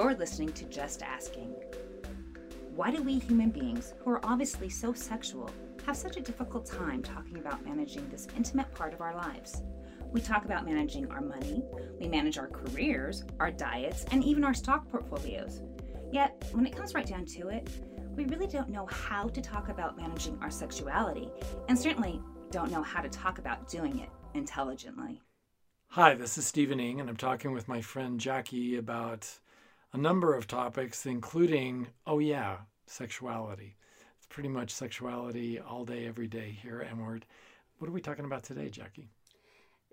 You're listening to Just Asking. Why do we human beings, who are obviously so sexual, have such a difficult time talking about managing this intimate part of our lives? We talk about managing our money, we manage our careers, our diets, and even our stock portfolios. Yet, when it comes right down to it, we really don't know how to talk about managing our sexuality, and certainly don't know how to talk about doing it intelligently. Hi, this is Stephen Ing, and I'm talking with my friend Jackie about a number of topics, including, oh, yeah, sexuality. It's pretty much sexuality all day, every day here at Word. What are we talking about today, Jackie?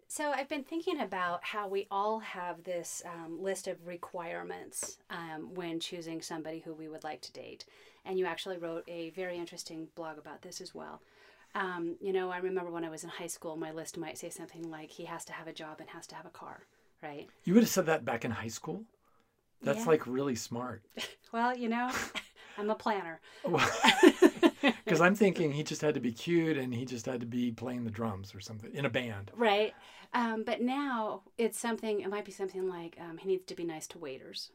So, I've been thinking about how we all have this um, list of requirements um, when choosing somebody who we would like to date. And you actually wrote a very interesting blog about this as well. Um, you know, I remember when I was in high school, my list might say something like, he has to have a job and has to have a car, right? You would have said that back in high school? That's Yeah. like really smart. Well, you know, I'm a planner. Because I'm thinking he just had to be cute and he just had to be playing the drums or something in a band. Right. Um, but now it's something, it might be something like um, he needs to be nice to waiters.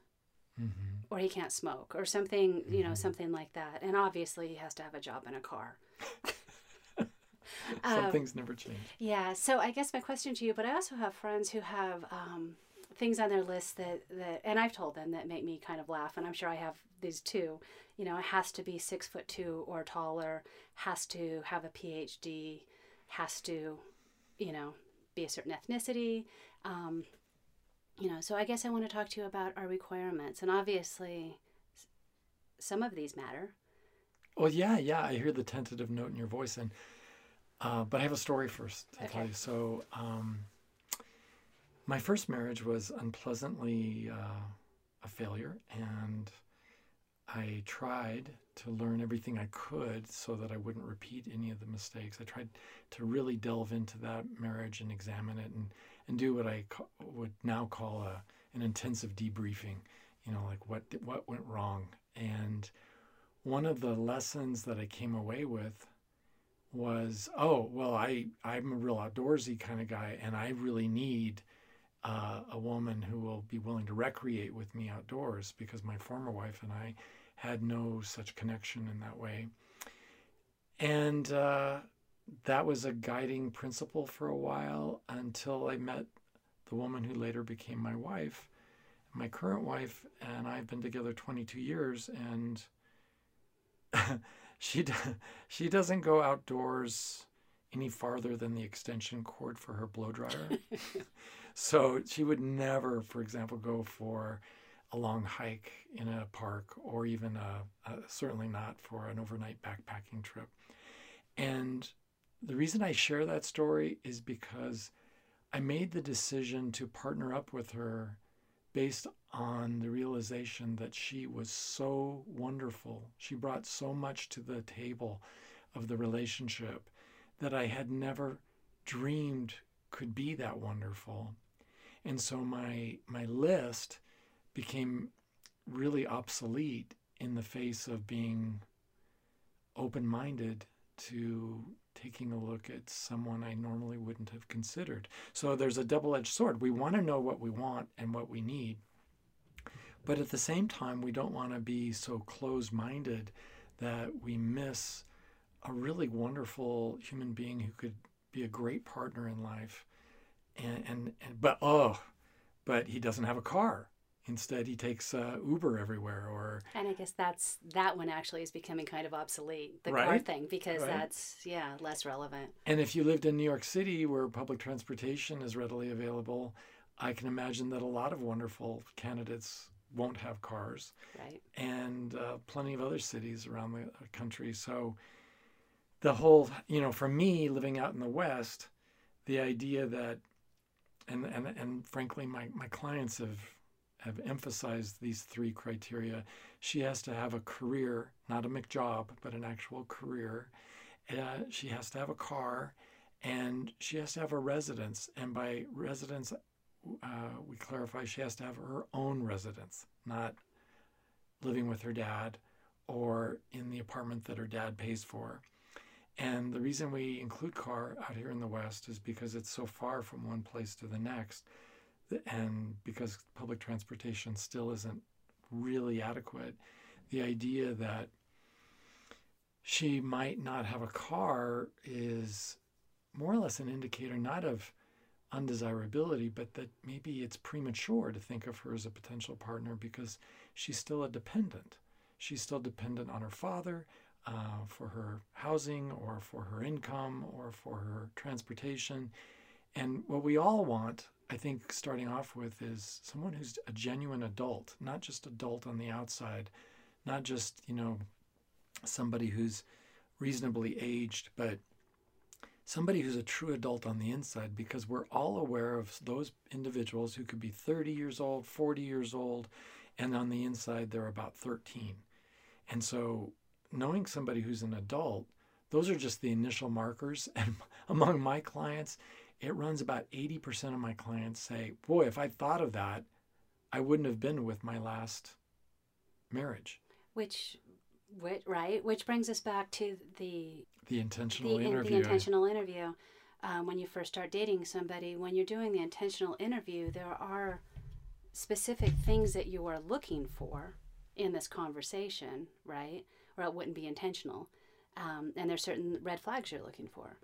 Or he can't smoke, or something, you know, something like that. And obviously, he has to have a job and a car. Some Um, things never change. Yeah. So I guess my question to you, but I also have friends who have um, things on their list that, that, and I've told them that make me kind of laugh, and I'm sure I have these too. You know, it has to be six foot two or taller, has to have a PhD, has to, you know, be a certain ethnicity. Um, you know, so I guess I want to talk to you about our requirements, and obviously, some of these matter. Well, yeah, yeah. I hear the tentative note in your voice, and uh, but I have a story first to tell Okay. you. So, um, my first marriage was unpleasantly uh, a failure, and I tried to learn everything I could so that I wouldn't repeat any of the mistakes. I tried to really delve into that marriage and examine it, and and do what I ca- would now call a an intensive debriefing. You know, like what what went wrong, and one of the lessons that I came away with was, oh, well, I, I'm a real outdoorsy kind of guy, and I really need uh, a woman who will be willing to recreate with me outdoors because my former wife and I had no such connection in that way. And uh, that was a guiding principle for a while until I met the woman who later became my wife. My current wife and I have been together 22 years, and she she doesn't go outdoors any farther than the extension cord for her blow dryer. so she would never, for example, go for a long hike in a park or even a, a certainly not for an overnight backpacking trip. And the reason I share that story is because I made the decision to partner up with her based on the realization that she was so wonderful. She brought so much to the table of the relationship that I had never dreamed could be that wonderful. And so my my list became really obsolete in the face of being open-minded to taking a look at someone I normally wouldn't have considered. So there's a double edged sword. We want to know what we want and what we need. But at the same time, we don't want to be so closed minded that we miss a really wonderful human being who could be a great partner in life. And, and, and but oh, but he doesn't have a car. Instead, he takes uh, Uber everywhere or And I guess that's that one actually is becoming kind of obsolete, the car thing, because Right. that's yeah less relevant. And if you lived in New York City where public transportation is readily available, I can imagine that a lot of wonderful candidates won't have cars Right. and uh, plenty of other cities around the country. So the whole, you know, for me living out in the West, the idea that, and, and, and frankly, my, my clients have, have emphasized these three criteria. She has to have a career, not a McJob, but an actual career. Uh, she has to have a car and she has to have a residence. And by residence, uh, we clarify she has to have her own residence, not living with her dad or in the apartment that her dad pays for. And the reason we include car out here in the West is because it's so far from one place to the next, and because public transportation still isn't really adequate. The idea that she might not have a car is more or less an indicator not of undesirability, but that maybe it's premature to think of her as a potential partner because she's still a dependent. She's still dependent on her father uh, for her housing or for her income or for her transportation. And what we all want, I think, starting off with, is someone who's a genuine adult, not just adult on the outside, not just, you know, somebody who's reasonably aged, but somebody who's a true adult on the inside because we're all aware of those individuals who could be 30 years old, 40 years old, and on the inside they're about 13. And so knowing somebody who's an adult, those are just the initial markers. And among my clients, it runs about 80% of my clients say, Boy, if I thought of that, I wouldn't have been with my last marriage. Which, which right? Which brings us back to the the intentional the, interview. The intentional interview. Um, when you first start dating somebody, when you're doing the intentional interview, there are specific things that you are looking for in this conversation, right? Or it wouldn't be intentional. Um, and there's certain red flags you're looking for.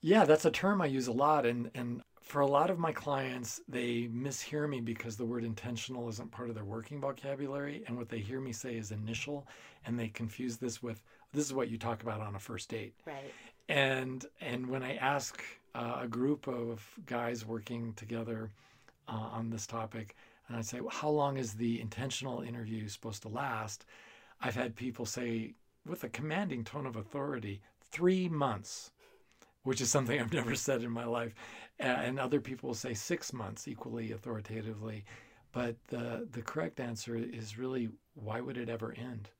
Yeah, that's a term I use a lot. And, and for a lot of my clients, they mishear me because the word intentional isn't part of their working vocabulary. And what they hear me say is initial. And they confuse this with this is what you talk about on a first date. Right. And, and when I ask uh, a group of guys working together uh, on this topic, and I say, well, How long is the intentional interview supposed to last? I've had people say, with a commanding tone of authority, three months which is something I've never said in my life. And other people will say six months equally authoritatively. But the, the correct answer is really why would it ever end?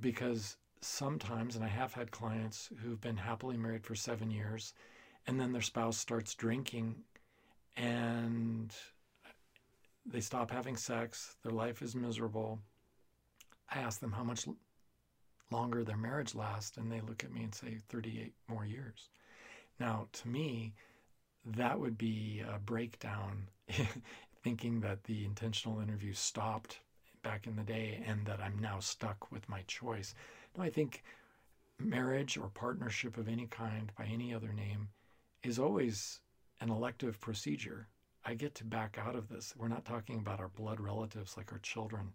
Because sometimes, and I have had clients who've been happily married for seven years, and then their spouse starts drinking and they stop having sex, their life is miserable. I ask them how much longer their marriage lasts, and they look at me and say 38 more years. Now, to me, that would be a breakdown, thinking that the intentional interview stopped back in the day and that I'm now stuck with my choice. No, I think marriage or partnership of any kind by any other name is always an elective procedure. I get to back out of this. We're not talking about our blood relatives like our children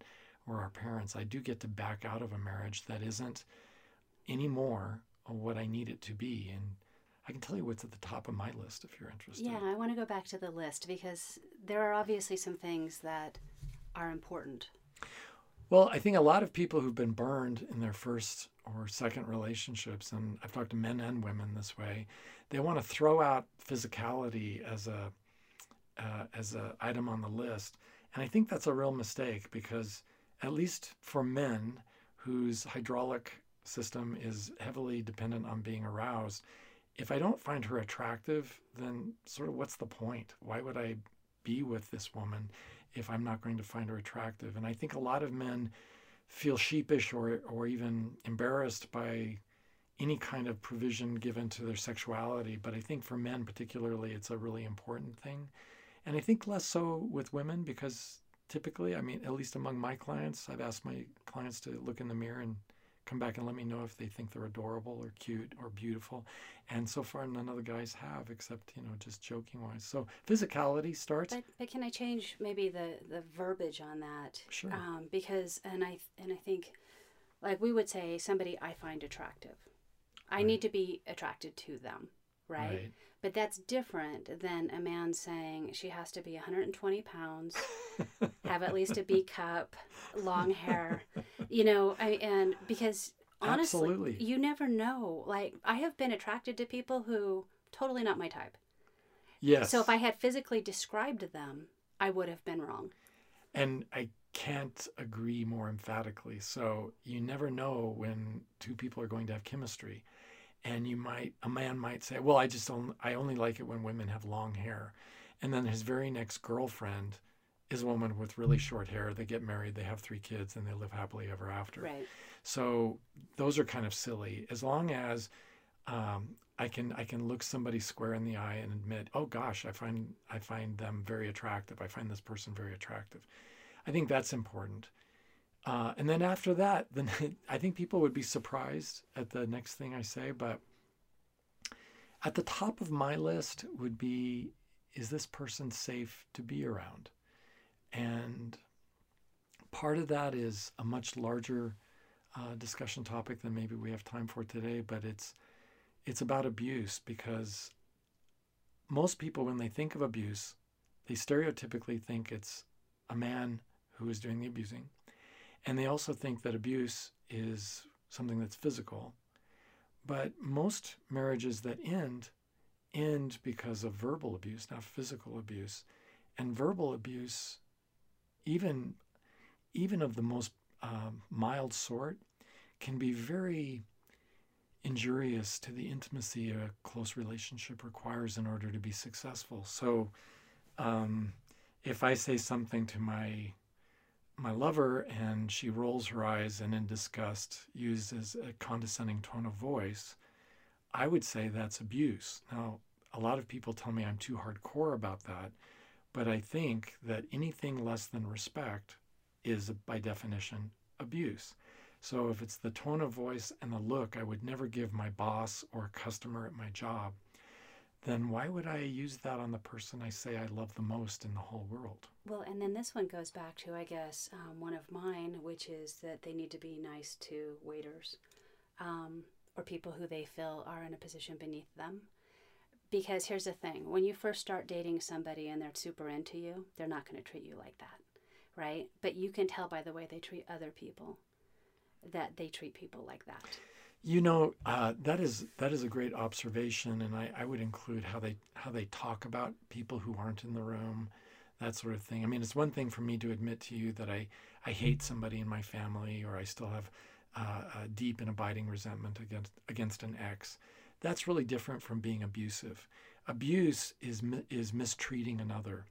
or our parents. I do get to back out of a marriage that isn't anymore what I need it to be. And I can tell you what's at the top of my list if you're interested. Yeah, I want to go back to the list because there are obviously some things that are important. Well, I think a lot of people who've been burned in their first or second relationships, and I've talked to men and women this way, they want to throw out physicality as a uh, as an item on the list, and I think that's a real mistake because at least for men whose hydraulic system is heavily dependent on being aroused, if I don't find her attractive, then sort of what's the point? Why would I be with this woman if I'm not going to find her attractive? And I think a lot of men feel sheepish or, or even embarrassed by any kind of provision given to their sexuality. But I think for men, particularly, it's a really important thing. And I think less so with women because typically, I mean, at least among my clients, I've asked my clients to look in the mirror and come back and let me know if they think they're adorable or cute or beautiful. And so far, none of the guys have, except you know, just joking wise. So physicality starts. But, but can I change maybe the the verbiage on that? Sure. Um, because and I and I think, like we would say, somebody I find attractive. I right. need to be attracted to them, right? right? But that's different than a man saying she has to be 120 pounds, have at least a B cup, long hair, you know, I, and because honestly, Absolutely. you never know. Like, I have been attracted to people who totally not my type. Yes. So if I had physically described them, I would have been wrong. And I can't agree more emphatically. So you never know when two people are going to have chemistry and you might a man might say well i just don't i only like it when women have long hair and then his very next girlfriend is a woman with really short hair they get married they have three kids and they live happily ever after right so those are kind of silly as long as um, I can I can look somebody square in the eye and admit, oh gosh, I find I find them very attractive. I find this person very attractive. I think that's important. Uh, and then after that, then I think people would be surprised at the next thing I say. But at the top of my list would be is this person safe to be around? And part of that is a much larger uh, discussion topic than maybe we have time for today, but it's it's about abuse because most people, when they think of abuse, they stereotypically think it's a man who is doing the abusing, and they also think that abuse is something that's physical. But most marriages that end end because of verbal abuse, not physical abuse. And verbal abuse, even even of the most uh, mild sort, can be very injurious to the intimacy a close relationship requires in order to be successful. So, um, if I say something to my my lover and she rolls her eyes and in disgust uses a condescending tone of voice, I would say that's abuse. Now, a lot of people tell me I'm too hardcore about that, but I think that anything less than respect is, by definition, abuse. So if it's the tone of voice and the look I would never give my boss or a customer at my job, then why would I use that on the person I say I love the most in the whole world? Well, and then this one goes back to, I guess, um, one of mine, which is that they need to be nice to waiters um, or people who they feel are in a position beneath them. Because here's the thing when you first start dating somebody and they're super into you, they're not going to treat you like that, right? But you can tell by the way they treat other people that they treat people like that. You know, uh, that is that is a great observation, and I, I would include how they how they talk about people who aren't in the room, that sort of thing. I mean, it's one thing for me to admit to you that I I hate somebody in my family, or I still have uh, a deep and abiding resentment against against an ex. That's really different from being abusive. Abuse is is mistreating another,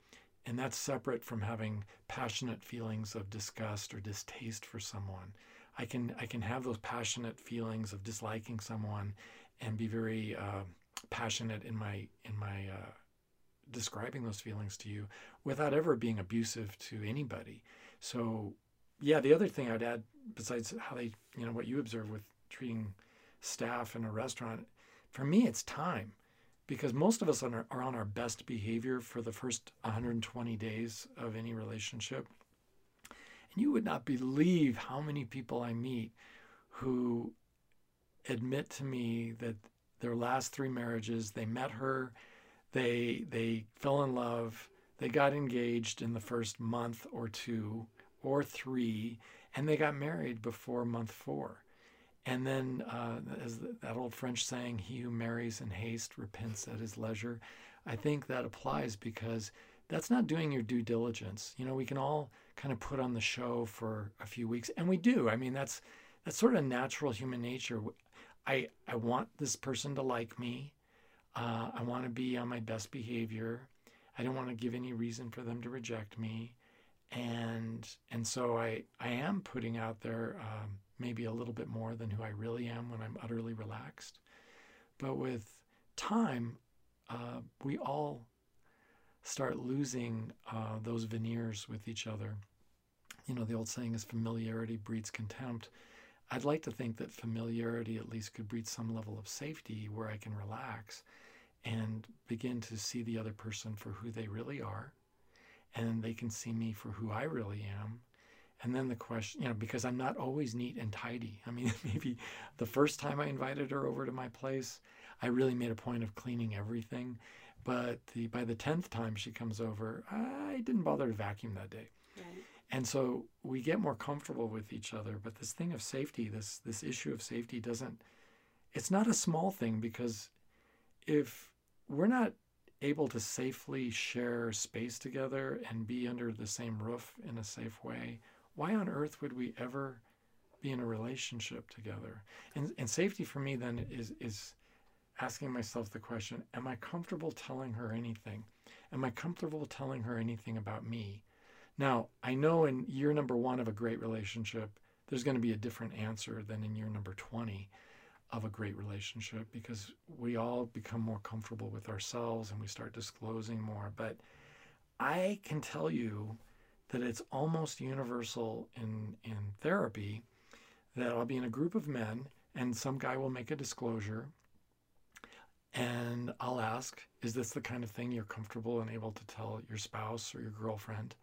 and that's separate from having passionate feelings of disgust or distaste for someone. I can I can have those passionate feelings of disliking someone and be very uh, passionate in my in my uh, describing those feelings to you without ever being abusive to anybody. So yeah, the other thing I'd add besides how they you know what you observe with treating staff in a restaurant, for me it's time because most of us are on our best behavior for the first 120 days of any relationship and you would not believe how many people I meet who admit to me that their last three marriages, they met her, they they fell in love, they got engaged in the first month or two or three, and they got married before month four. And then, uh, as that old French saying, "He who marries in haste repents at his leisure," I think that applies because that's not doing your due diligence. You know, we can all kind of put on the show for a few weeks, and we do. I mean, that's that's sort of natural human nature. I I want this person to like me. Uh, I want to be on my best behavior. I don't want to give any reason for them to reject me, and and so I I am putting out there um, maybe a little bit more than who I really am when I'm utterly relaxed. But with time, uh, we all start losing uh, those veneers with each other. You know, the old saying is familiarity breeds contempt. I'd like to think that familiarity at least could breed some level of safety where I can relax and begin to see the other person for who they really are. And they can see me for who I really am. And then the question, you know, because I'm not always neat and tidy. I mean, maybe the first time I invited her over to my place, I really made a point of cleaning everything. But the by the tenth time she comes over, I didn't bother to vacuum that day. Right. And so we get more comfortable with each other. But this thing of safety, this this issue of safety doesn't it's not a small thing because if we're not able to safely share space together and be under the same roof in a safe way, why on earth would we ever be in a relationship together? And and safety for me then is is asking myself the question Am I comfortable telling her anything? Am I comfortable telling her anything about me? Now, I know in year number one of a great relationship, there's going to be a different answer than in year number 20 of a great relationship because we all become more comfortable with ourselves and we start disclosing more. But I can tell you that it's almost universal in in therapy that I'll be in a group of men and some guy will make a disclosure and I'll ask, is this the kind of thing you're comfortable and able to tell your spouse or your girlfriend?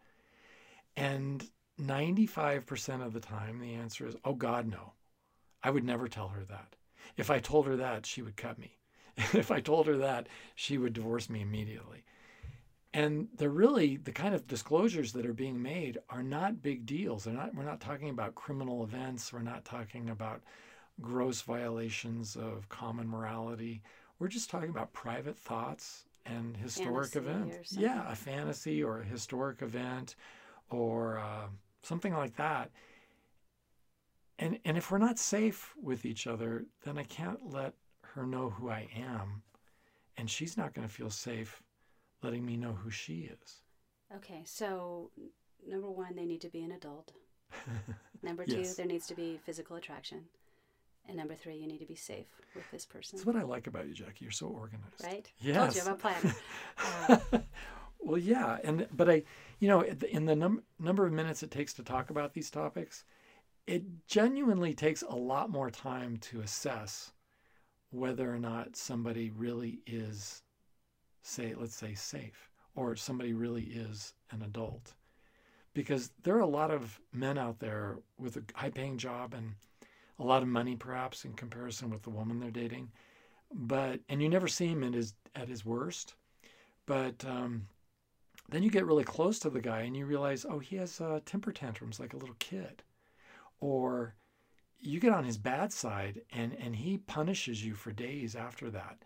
And 95% of the time, the answer is, oh, God, no. I would never tell her that. If I told her that, she would cut me. if I told her that, she would divorce me immediately. And they're really the kind of disclosures that are being made are not big deals. They're not, we're not talking about criminal events. We're not talking about gross violations of common morality. We're just talking about private thoughts and historic events. Yeah, a fantasy or a historic event or uh, something like that. And, and if we're not safe with each other, then I can't let her know who I am. And she's not going to feel safe letting me know who she is. Okay, so number one, they need to be an adult. Number two, yes. there needs to be physical attraction. And number three, you need to be safe with this person. That's what I like about you, Jackie. You're so organized. Right? Yes. Told you I'm a planner. Uh, well, yeah, and but I, you know, in the num- number of minutes it takes to talk about these topics, it genuinely takes a lot more time to assess whether or not somebody really is, say, let's say, safe, or somebody really is an adult, because there are a lot of men out there with a high-paying job and a lot of money perhaps in comparison with the woman they're dating. But and you never see him at his at his worst. But um, then you get really close to the guy and you realize oh he has uh, temper tantrums like a little kid. Or you get on his bad side and and he punishes you for days after that.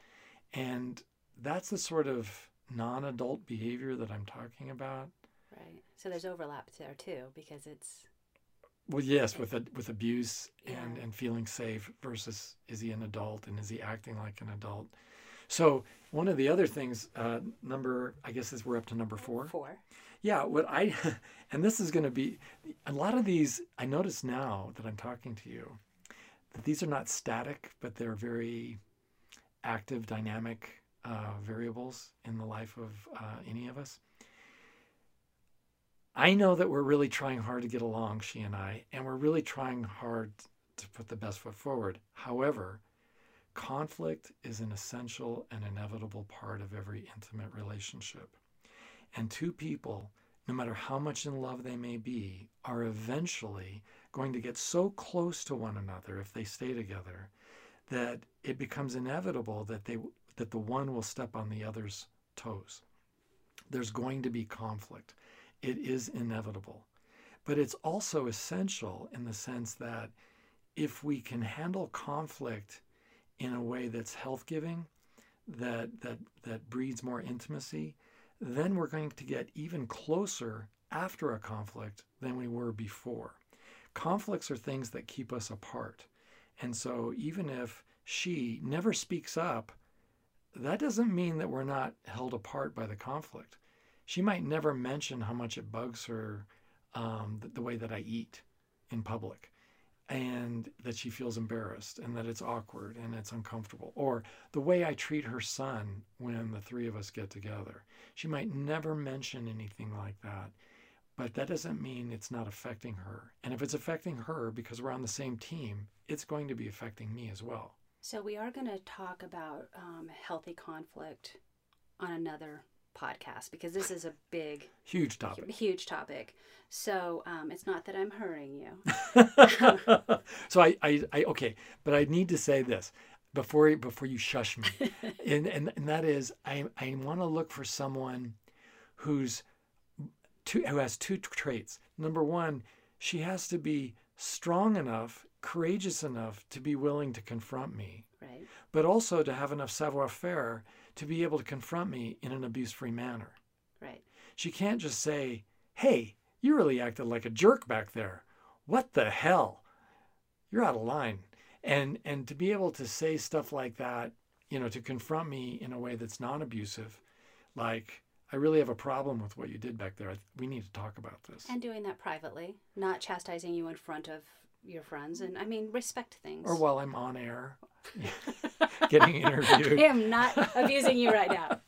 And that's the sort of non-adult behavior that i'm talking about right so there's overlap there too because it's well, yes, with a, with abuse and, and feeling safe versus is he an adult and is he acting like an adult? So one of the other things, uh, number I guess is we're up to number four. Four. Yeah, what I and this is going to be a lot of these. I notice now that I'm talking to you that these are not static, but they're very active, dynamic uh, variables in the life of uh, any of us. I know that we're really trying hard to get along, she and I, and we're really trying hard to put the best foot forward. However, conflict is an essential and inevitable part of every intimate relationship. And two people, no matter how much in love they may be, are eventually going to get so close to one another if they stay together that it becomes inevitable that they that the one will step on the other's toes. There's going to be conflict it is inevitable. But it's also essential in the sense that if we can handle conflict in a way that's health giving, that, that, that breeds more intimacy, then we're going to get even closer after a conflict than we were before. Conflicts are things that keep us apart. And so even if she never speaks up, that doesn't mean that we're not held apart by the conflict she might never mention how much it bugs her um, the, the, way that I eat in public and that she feels embarrassed and that it's awkward and it's uncomfortable or the way I treat her son when the three of us get together. She might never mention anything like that. But that doesn't mean it's not affecting her. And if it's affecting her because we're on the same team, it's going to be affecting me as well. So, we are going to talk about um, healthy conflict on another podcast because this is a big, huge topic. Huge topic. So um, it's not that I'm hurrying you. so I, I, I, okay, but I need to say this before before you shush me, and, and and that is I I want to look for someone who's two, who has two traits. Number one, she has to be strong enough, courageous enough to be willing to confront me, right? But also to have enough savoir faire to be able to confront me in an abuse free manner. Right. She can't just say, hey, you really acted like a jerk back there. What the hell? You're out of line. And and to be able to say stuff like that, you know, to confront me in a way that's non-abusive, like I really have a problem with what you did back there. We need to talk about this. And doing that privately, not chastising you in front of your friends and I mean respect things. Or while I'm on air. getting interviewed. I am not abusing you right now.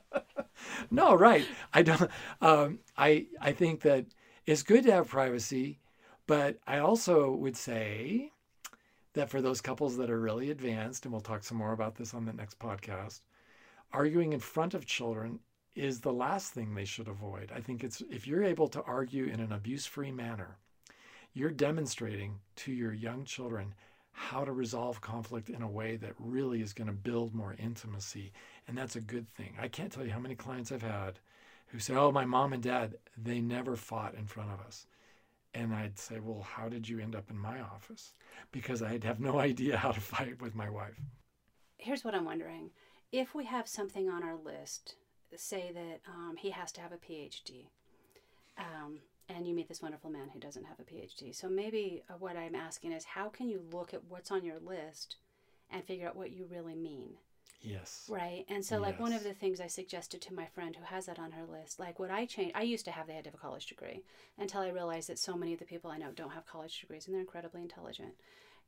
no, right. I don't. Um, I I think that it's good to have privacy, but I also would say that for those couples that are really advanced, and we'll talk some more about this on the next podcast, arguing in front of children is the last thing they should avoid. I think it's if you're able to argue in an abuse-free manner, you're demonstrating to your young children how to resolve conflict in a way that really is going to build more intimacy. And that's a good thing. I can't tell you how many clients I've had who say, Oh, my mom and dad, they never fought in front of us. And I'd say, Well, how did you end up in my office? Because I'd have no idea how to fight with my wife. Here's what I'm wondering if we have something on our list, say that um, he has to have a PhD. Um, and you meet this wonderful man who doesn't have a PhD. So maybe uh, what I'm asking is how can you look at what's on your list and figure out what you really mean? Yes. Right. And so, like, one of the things I suggested to my friend who has that on her list, like, what I changed, I used to have the had of a college degree until I realized that so many of the people I know don't have college degrees and they're incredibly intelligent.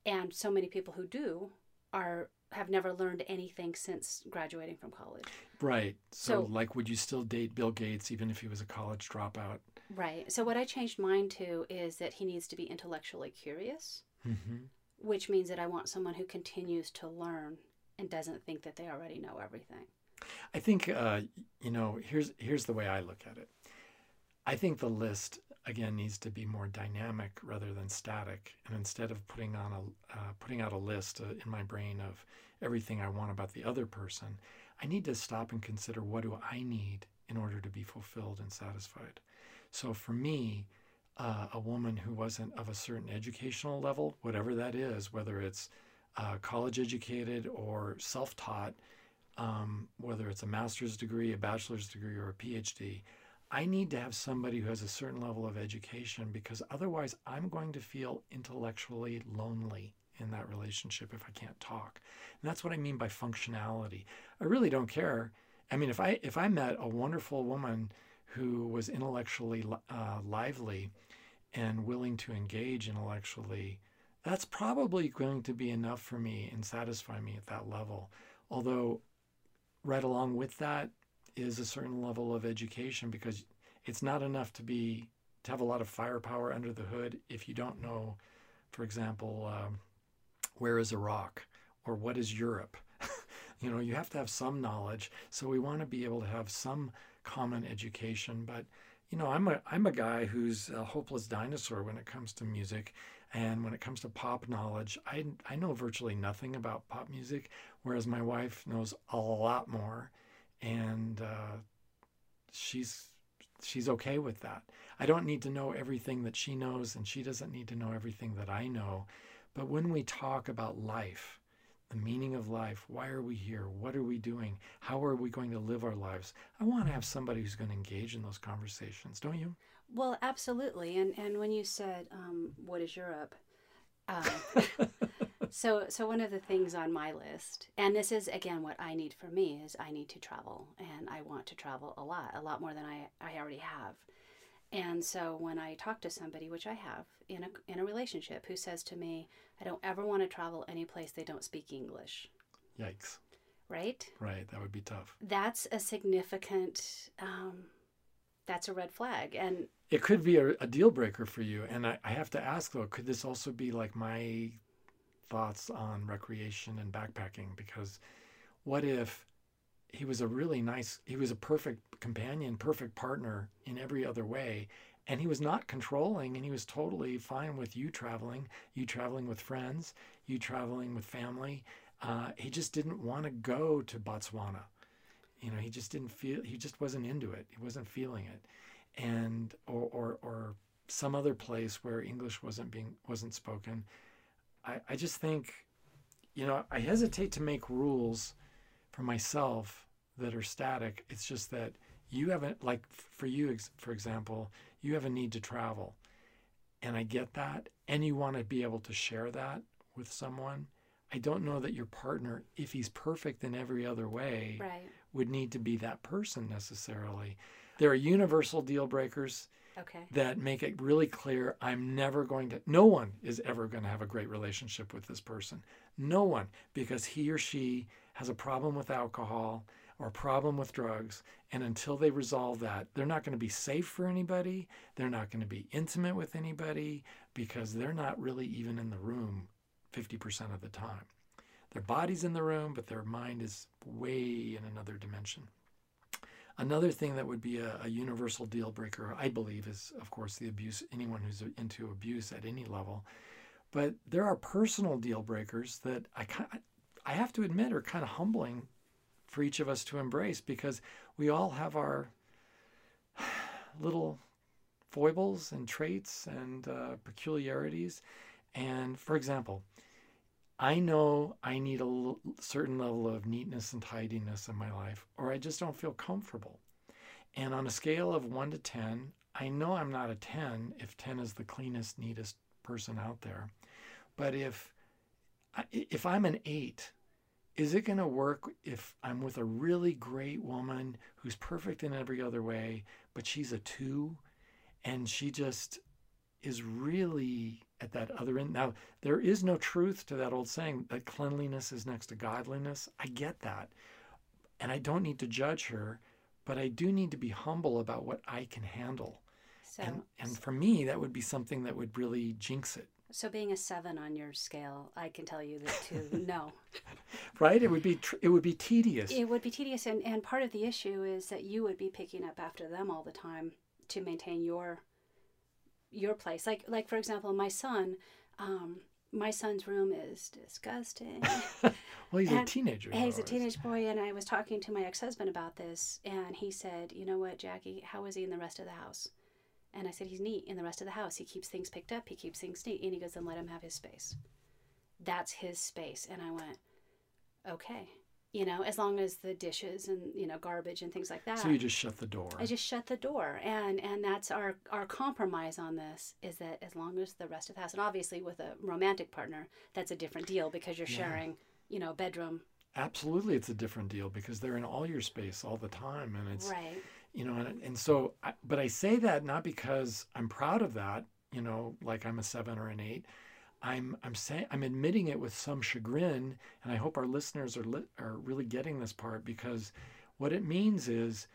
And so many people who do are have never learned anything since graduating from college. Right. So, So- like, would you still date Bill Gates even if he was a college dropout? Right. So, what I changed mine to is that he needs to be intellectually curious, hmm which means that I want someone who continues to learn and doesn't think that they already know everything. I think uh, you know. Here's here's the way I look at it. I think the list again needs to be more dynamic rather than static. And instead of putting on a uh, putting out a list uh, in my brain of everything I want about the other person, I need to stop and consider what do I need in order to be fulfilled and satisfied. So for me, uh, a woman who wasn't of a certain educational level, whatever that is, whether it's uh, college educated or self taught, um, whether it's a master's degree, a bachelor's degree, or a PhD, I need to have somebody who has a certain level of education because otherwise I'm going to feel intellectually lonely in that relationship if I can't talk. And that's what I mean by functionality. I really don't care. I mean, if I if I met a wonderful woman who was intellectually uh, lively and willing to engage intellectually, that's probably going to be enough for me and satisfy me at that level. Although, right along with that is a certain level of education because it's not enough to be to have a lot of firepower under the hood if you don't know, for example, um, where is Iraq or what is Europe. You know, you have to have some knowledge. So we want to be able to have some common education. But you know, I'm a I'm a guy who's a hopeless dinosaur when it comes to music, and when it comes to pop knowledge, I I know virtually nothing about pop music, whereas my wife knows a lot more, and uh, she's she's okay with that. I don't need to know everything that she knows, and she doesn't need to know everything that I know. But when we talk about life, the meaning of life, why are we here? What are we doing? How are we going to live our lives? I want to have somebody who's going to engage in those conversations, don't you? Well, absolutely. And and when you said, um, "What is Europe?" Um, so so one of the things on my list, and this is again what I need for me is I need to travel, and I want to travel a lot, a lot more than I I already have. And so when I talk to somebody, which I have in a in a relationship, who says to me, "I don't ever want to travel any place they don't speak English," Yikes. right? Right. That would be tough. That's a significant. Um, that's a red flag, and It could be a, a deal breaker for you. And I, I have to ask, though, could this also be like my thoughts on recreation and backpacking? Because what if he was a really nice, he was a perfect companion, perfect partner in every other way. And he was not controlling, and he was totally fine with you traveling, you traveling with friends, you traveling with family. Uh, he just didn't want to go to Botswana. You know, he just didn't feel, he just wasn't into it. He wasn't feeling it. And, or, or, or some other place where English wasn't being, wasn't spoken. I, I just think, you know, I hesitate to make rules for myself that are static. It's just that you haven't, like for you, for example, you have a need to travel. And I get that. And you want to be able to share that with someone. I don't know that your partner, if he's perfect in every other way, right. would need to be that person necessarily. There are universal deal breakers Okay. that make it really clear I'm never going to, no one is ever going to have a great relationship with this person. No one, because he or she has a problem with alcohol or problem with drugs. And until they resolve that, they're not going to be safe for anybody. They're not going to be intimate with anybody because they're not really even in the room 50% of the time. Their body's in the room, but their mind is way in another dimension. Another thing that would be a, a, universal deal breaker, I believe, is of course the abuse, anyone who's into abuse at any level. But there are personal deal breakers that I, I have to admit are kind of humbling for each of us to embrace because we all have our little foibles and traits and uh, peculiarities. And for example, I know I need a l- certain level of neatness and tidiness in my life, or I just don't feel comfortable. And on a scale of 1 to 10, I know I'm not a 10 if 10 is the cleanest, neatest person out there. But if if I'm an 8, is it going to work if I'm with a really great woman who's perfect in every other way, but she's a 2 and she just is really at that other end. Now, there is no truth to that old saying that cleanliness is next to godliness. I get that. And I don't need to judge her, but I do need to be humble about what I can handle. So, and, and for me, that would be something that would really jinx it. So, being a seven on your scale, I can tell you that too. no, right? It would be tr- it would be tedious. It would be tedious, and and part of the issue is that you would be picking up after them all the time to maintain your your place. Like like for example, my son. Um, my son's room is disgusting. well, he's and a teenager. He's a teenage boy, and I was talking to my ex husband about this, and he said, "You know what, Jackie? How is he in the rest of the house?" And I said, "He's neat in the rest of the house. He keeps things picked up. He keeps things neat." And he goes, "Then let him have his space. That's his space." And I went, "Okay." you know, as long as the dishes and you know garbage and things like that. So you just shut the door. I just shut the door, and and that's our our compromise on this is that as long as the rest of the house, and obviously with a romantic partner, that's a different deal because you're yeah. sharing, you know, bedroom. Absolutely, it's a different deal because they're in all your space all the time, and it's right. You know, and and so, I, but I say that not because I'm proud of that. You know, like I'm a seven or an eight I'm I'm saying I'm admitting it with some chagrin, and I hope our listeners are li- are really getting this part because what it means is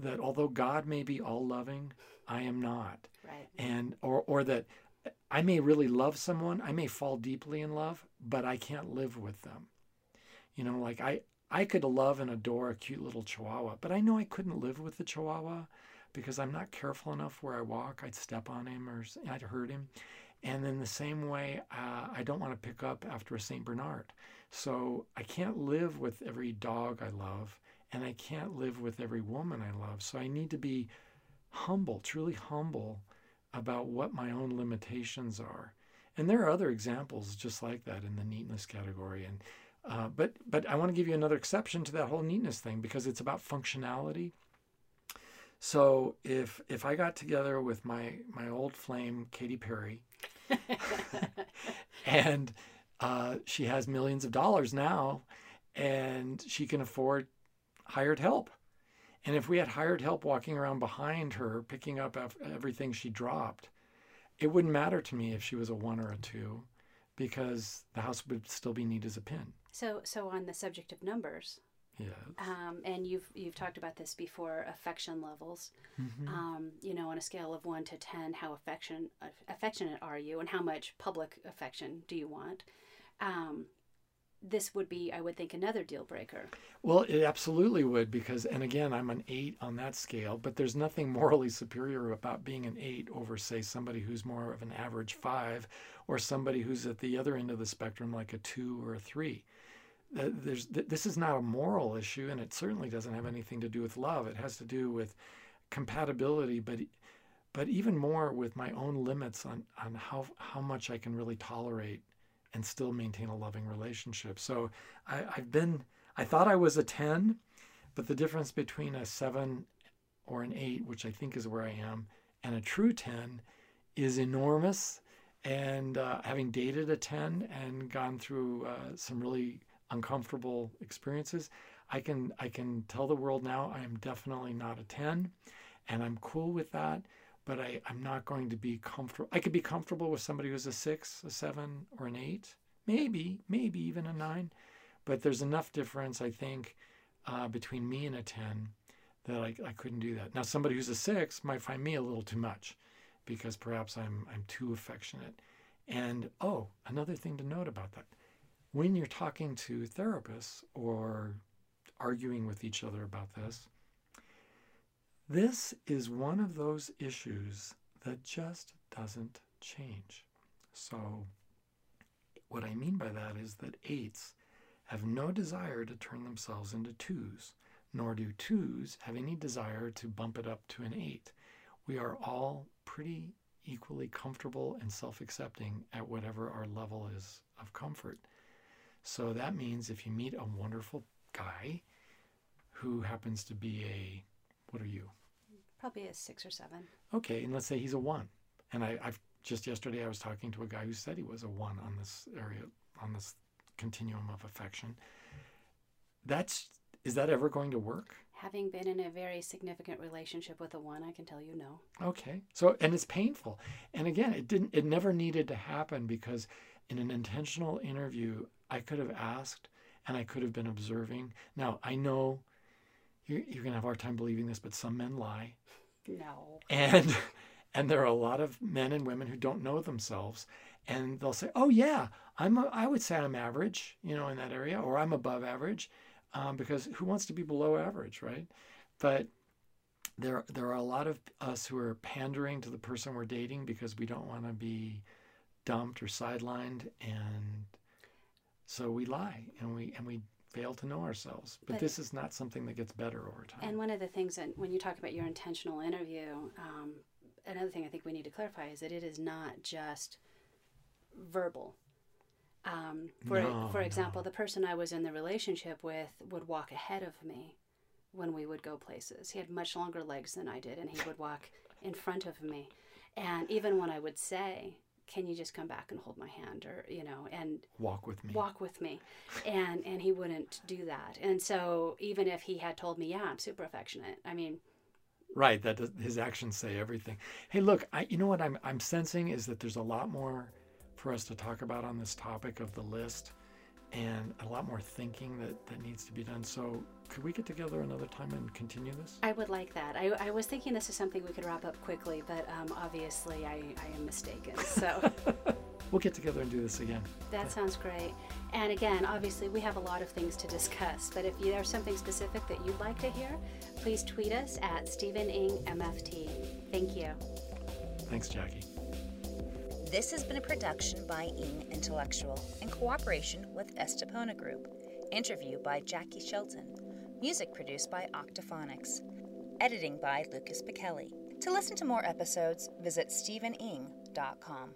that although God may be all loving, I am not, right. and or or that I may really love someone, I may fall deeply in love, but I can't live with them. You know, like I I could love and adore a cute little Chihuahua, but I know I couldn't live with the Chihuahua because I'm not careful enough where I walk. I'd step on him or I'd hurt him. And in the same way, uh, I don't want to pick up after a St. Bernard. So I can't live with every dog I love, and I can't live with every woman I love. So I need to be humble, truly humble about what my own limitations are. And there are other examples just like that in the neatness category. And uh, but but I want to give you another exception to that whole neatness thing because it's about functionality. So if if I got together with my my old flame Katy Perry and uh, she has millions of dollars now and she can afford hired help. And if we had hired help walking around behind her, picking up everything she dropped, it wouldn't matter to me if she was a one or a two because the house would still be neat as a pin. So, so on the subject of numbers, Yes. Um, and you've you've talked about this before, affection levels. Mm-hmm. Um, you know, on a scale of one to ten, how affection affectionate are you, and how much public affection do you want? Um, this would be, I would think, another deal breaker. Well, it absolutely would because, and again, I'm an eight on that scale, but there's nothing morally superior about being an eight over, say, somebody who's more of an average five or somebody who's at the other end of the spectrum, like a two or a three there's this is not a moral issue and it certainly doesn't have anything to do with love. It has to do with compatibility but but even more with my own limits on on how how much I can really tolerate and still maintain a loving relationship. So I, I've been I thought I was a 10 but the difference between a 7 or an 8 which I think is where I am and a true 10 is enormous. And uh, having dated a 10 and gone through uh, some really uncomfortable experiences, I can I can tell the world now I am definitely not a 10 and I'm cool with that, but I, I'm not going to be comfortable. I could be comfortable with somebody who's a six, a seven, or an eight, maybe, maybe even a nine. But there's enough difference, I think, uh, between me and a 10 that I, I couldn't do that. Now, somebody who's a six might find me a little too much because perhaps I'm, I'm too affectionate. And oh, another thing to note about that when you're talking to therapists or arguing with each other about this, this is one of those issues that just doesn't change. So, what I mean by that is that eights have no desire to turn themselves into twos, nor do twos have any desire to bump it up to an eight. We are all pretty equally comfortable and self accepting at whatever our level is of comfort. So that means if you meet a wonderful guy who happens to be a, what are you? Probably a six or seven. Okay, and let's say he's a one. And I, I've just yesterday I was talking to a guy who said he was a one on this area, on this continuum of affection. That's is that ever going to work? Having been in a very significant relationship with a one, I can tell you no. Okay. So and it's painful. And again, it didn't it never needed to happen because in an intentional interview, I could have asked and I could have been observing. Now, I know you're, you're going to have a hard time believing this, but some men lie. No. And and there are a lot of men and women who don't know themselves and they'll say, "Oh yeah, I'm a, I would say I'm average, you know, in that area or I'm above average." Um, because who wants to be below average, right? But there there are a lot of us who are pandering to the person we're dating because we don't want to be dumped or sidelined and so we lie and we and we fail to know ourselves. But, But- this is not something that gets better over time. And one of the things that when you talk about your intentional interview, um, another thing I think we need to clarify is that it is not just verbal. Um, for No, for example, no. the person I was in the relationship with would walk ahead of me when we would go places. He had much longer legs than I did, and he would walk in front of me. And even when I would say, "Can you just come back and hold my hand?" or you know, and Walk with me. walk with me and and he wouldn't do that and so even if he had told me yeah i'm super affectionate i mean Right, that does, his actions say everything. Hey, look, I, you know what I'm I'm sensing is that there's a lot more for us to talk about on this topic of the list, and a lot more thinking that that needs to be done. So, could we get together another time and continue this? i would like that i, I was thinking this is something we could wrap up quickly but um, obviously I, I am mistaken so We'll get together and do this again. that sounds great and again obviously we have a lot of things to discuss but if you, there's something specific that you'd like to hear please tweet us at stephen ing mft thank you Thanks, Jackie. This has been a production by Ing Intellectual in cooperation with Estepona Group. Interview by Jackie Shelton. Music produced by Octophonics. Editing by Lucas Picelli. To listen to more episodes, visit stephening.com.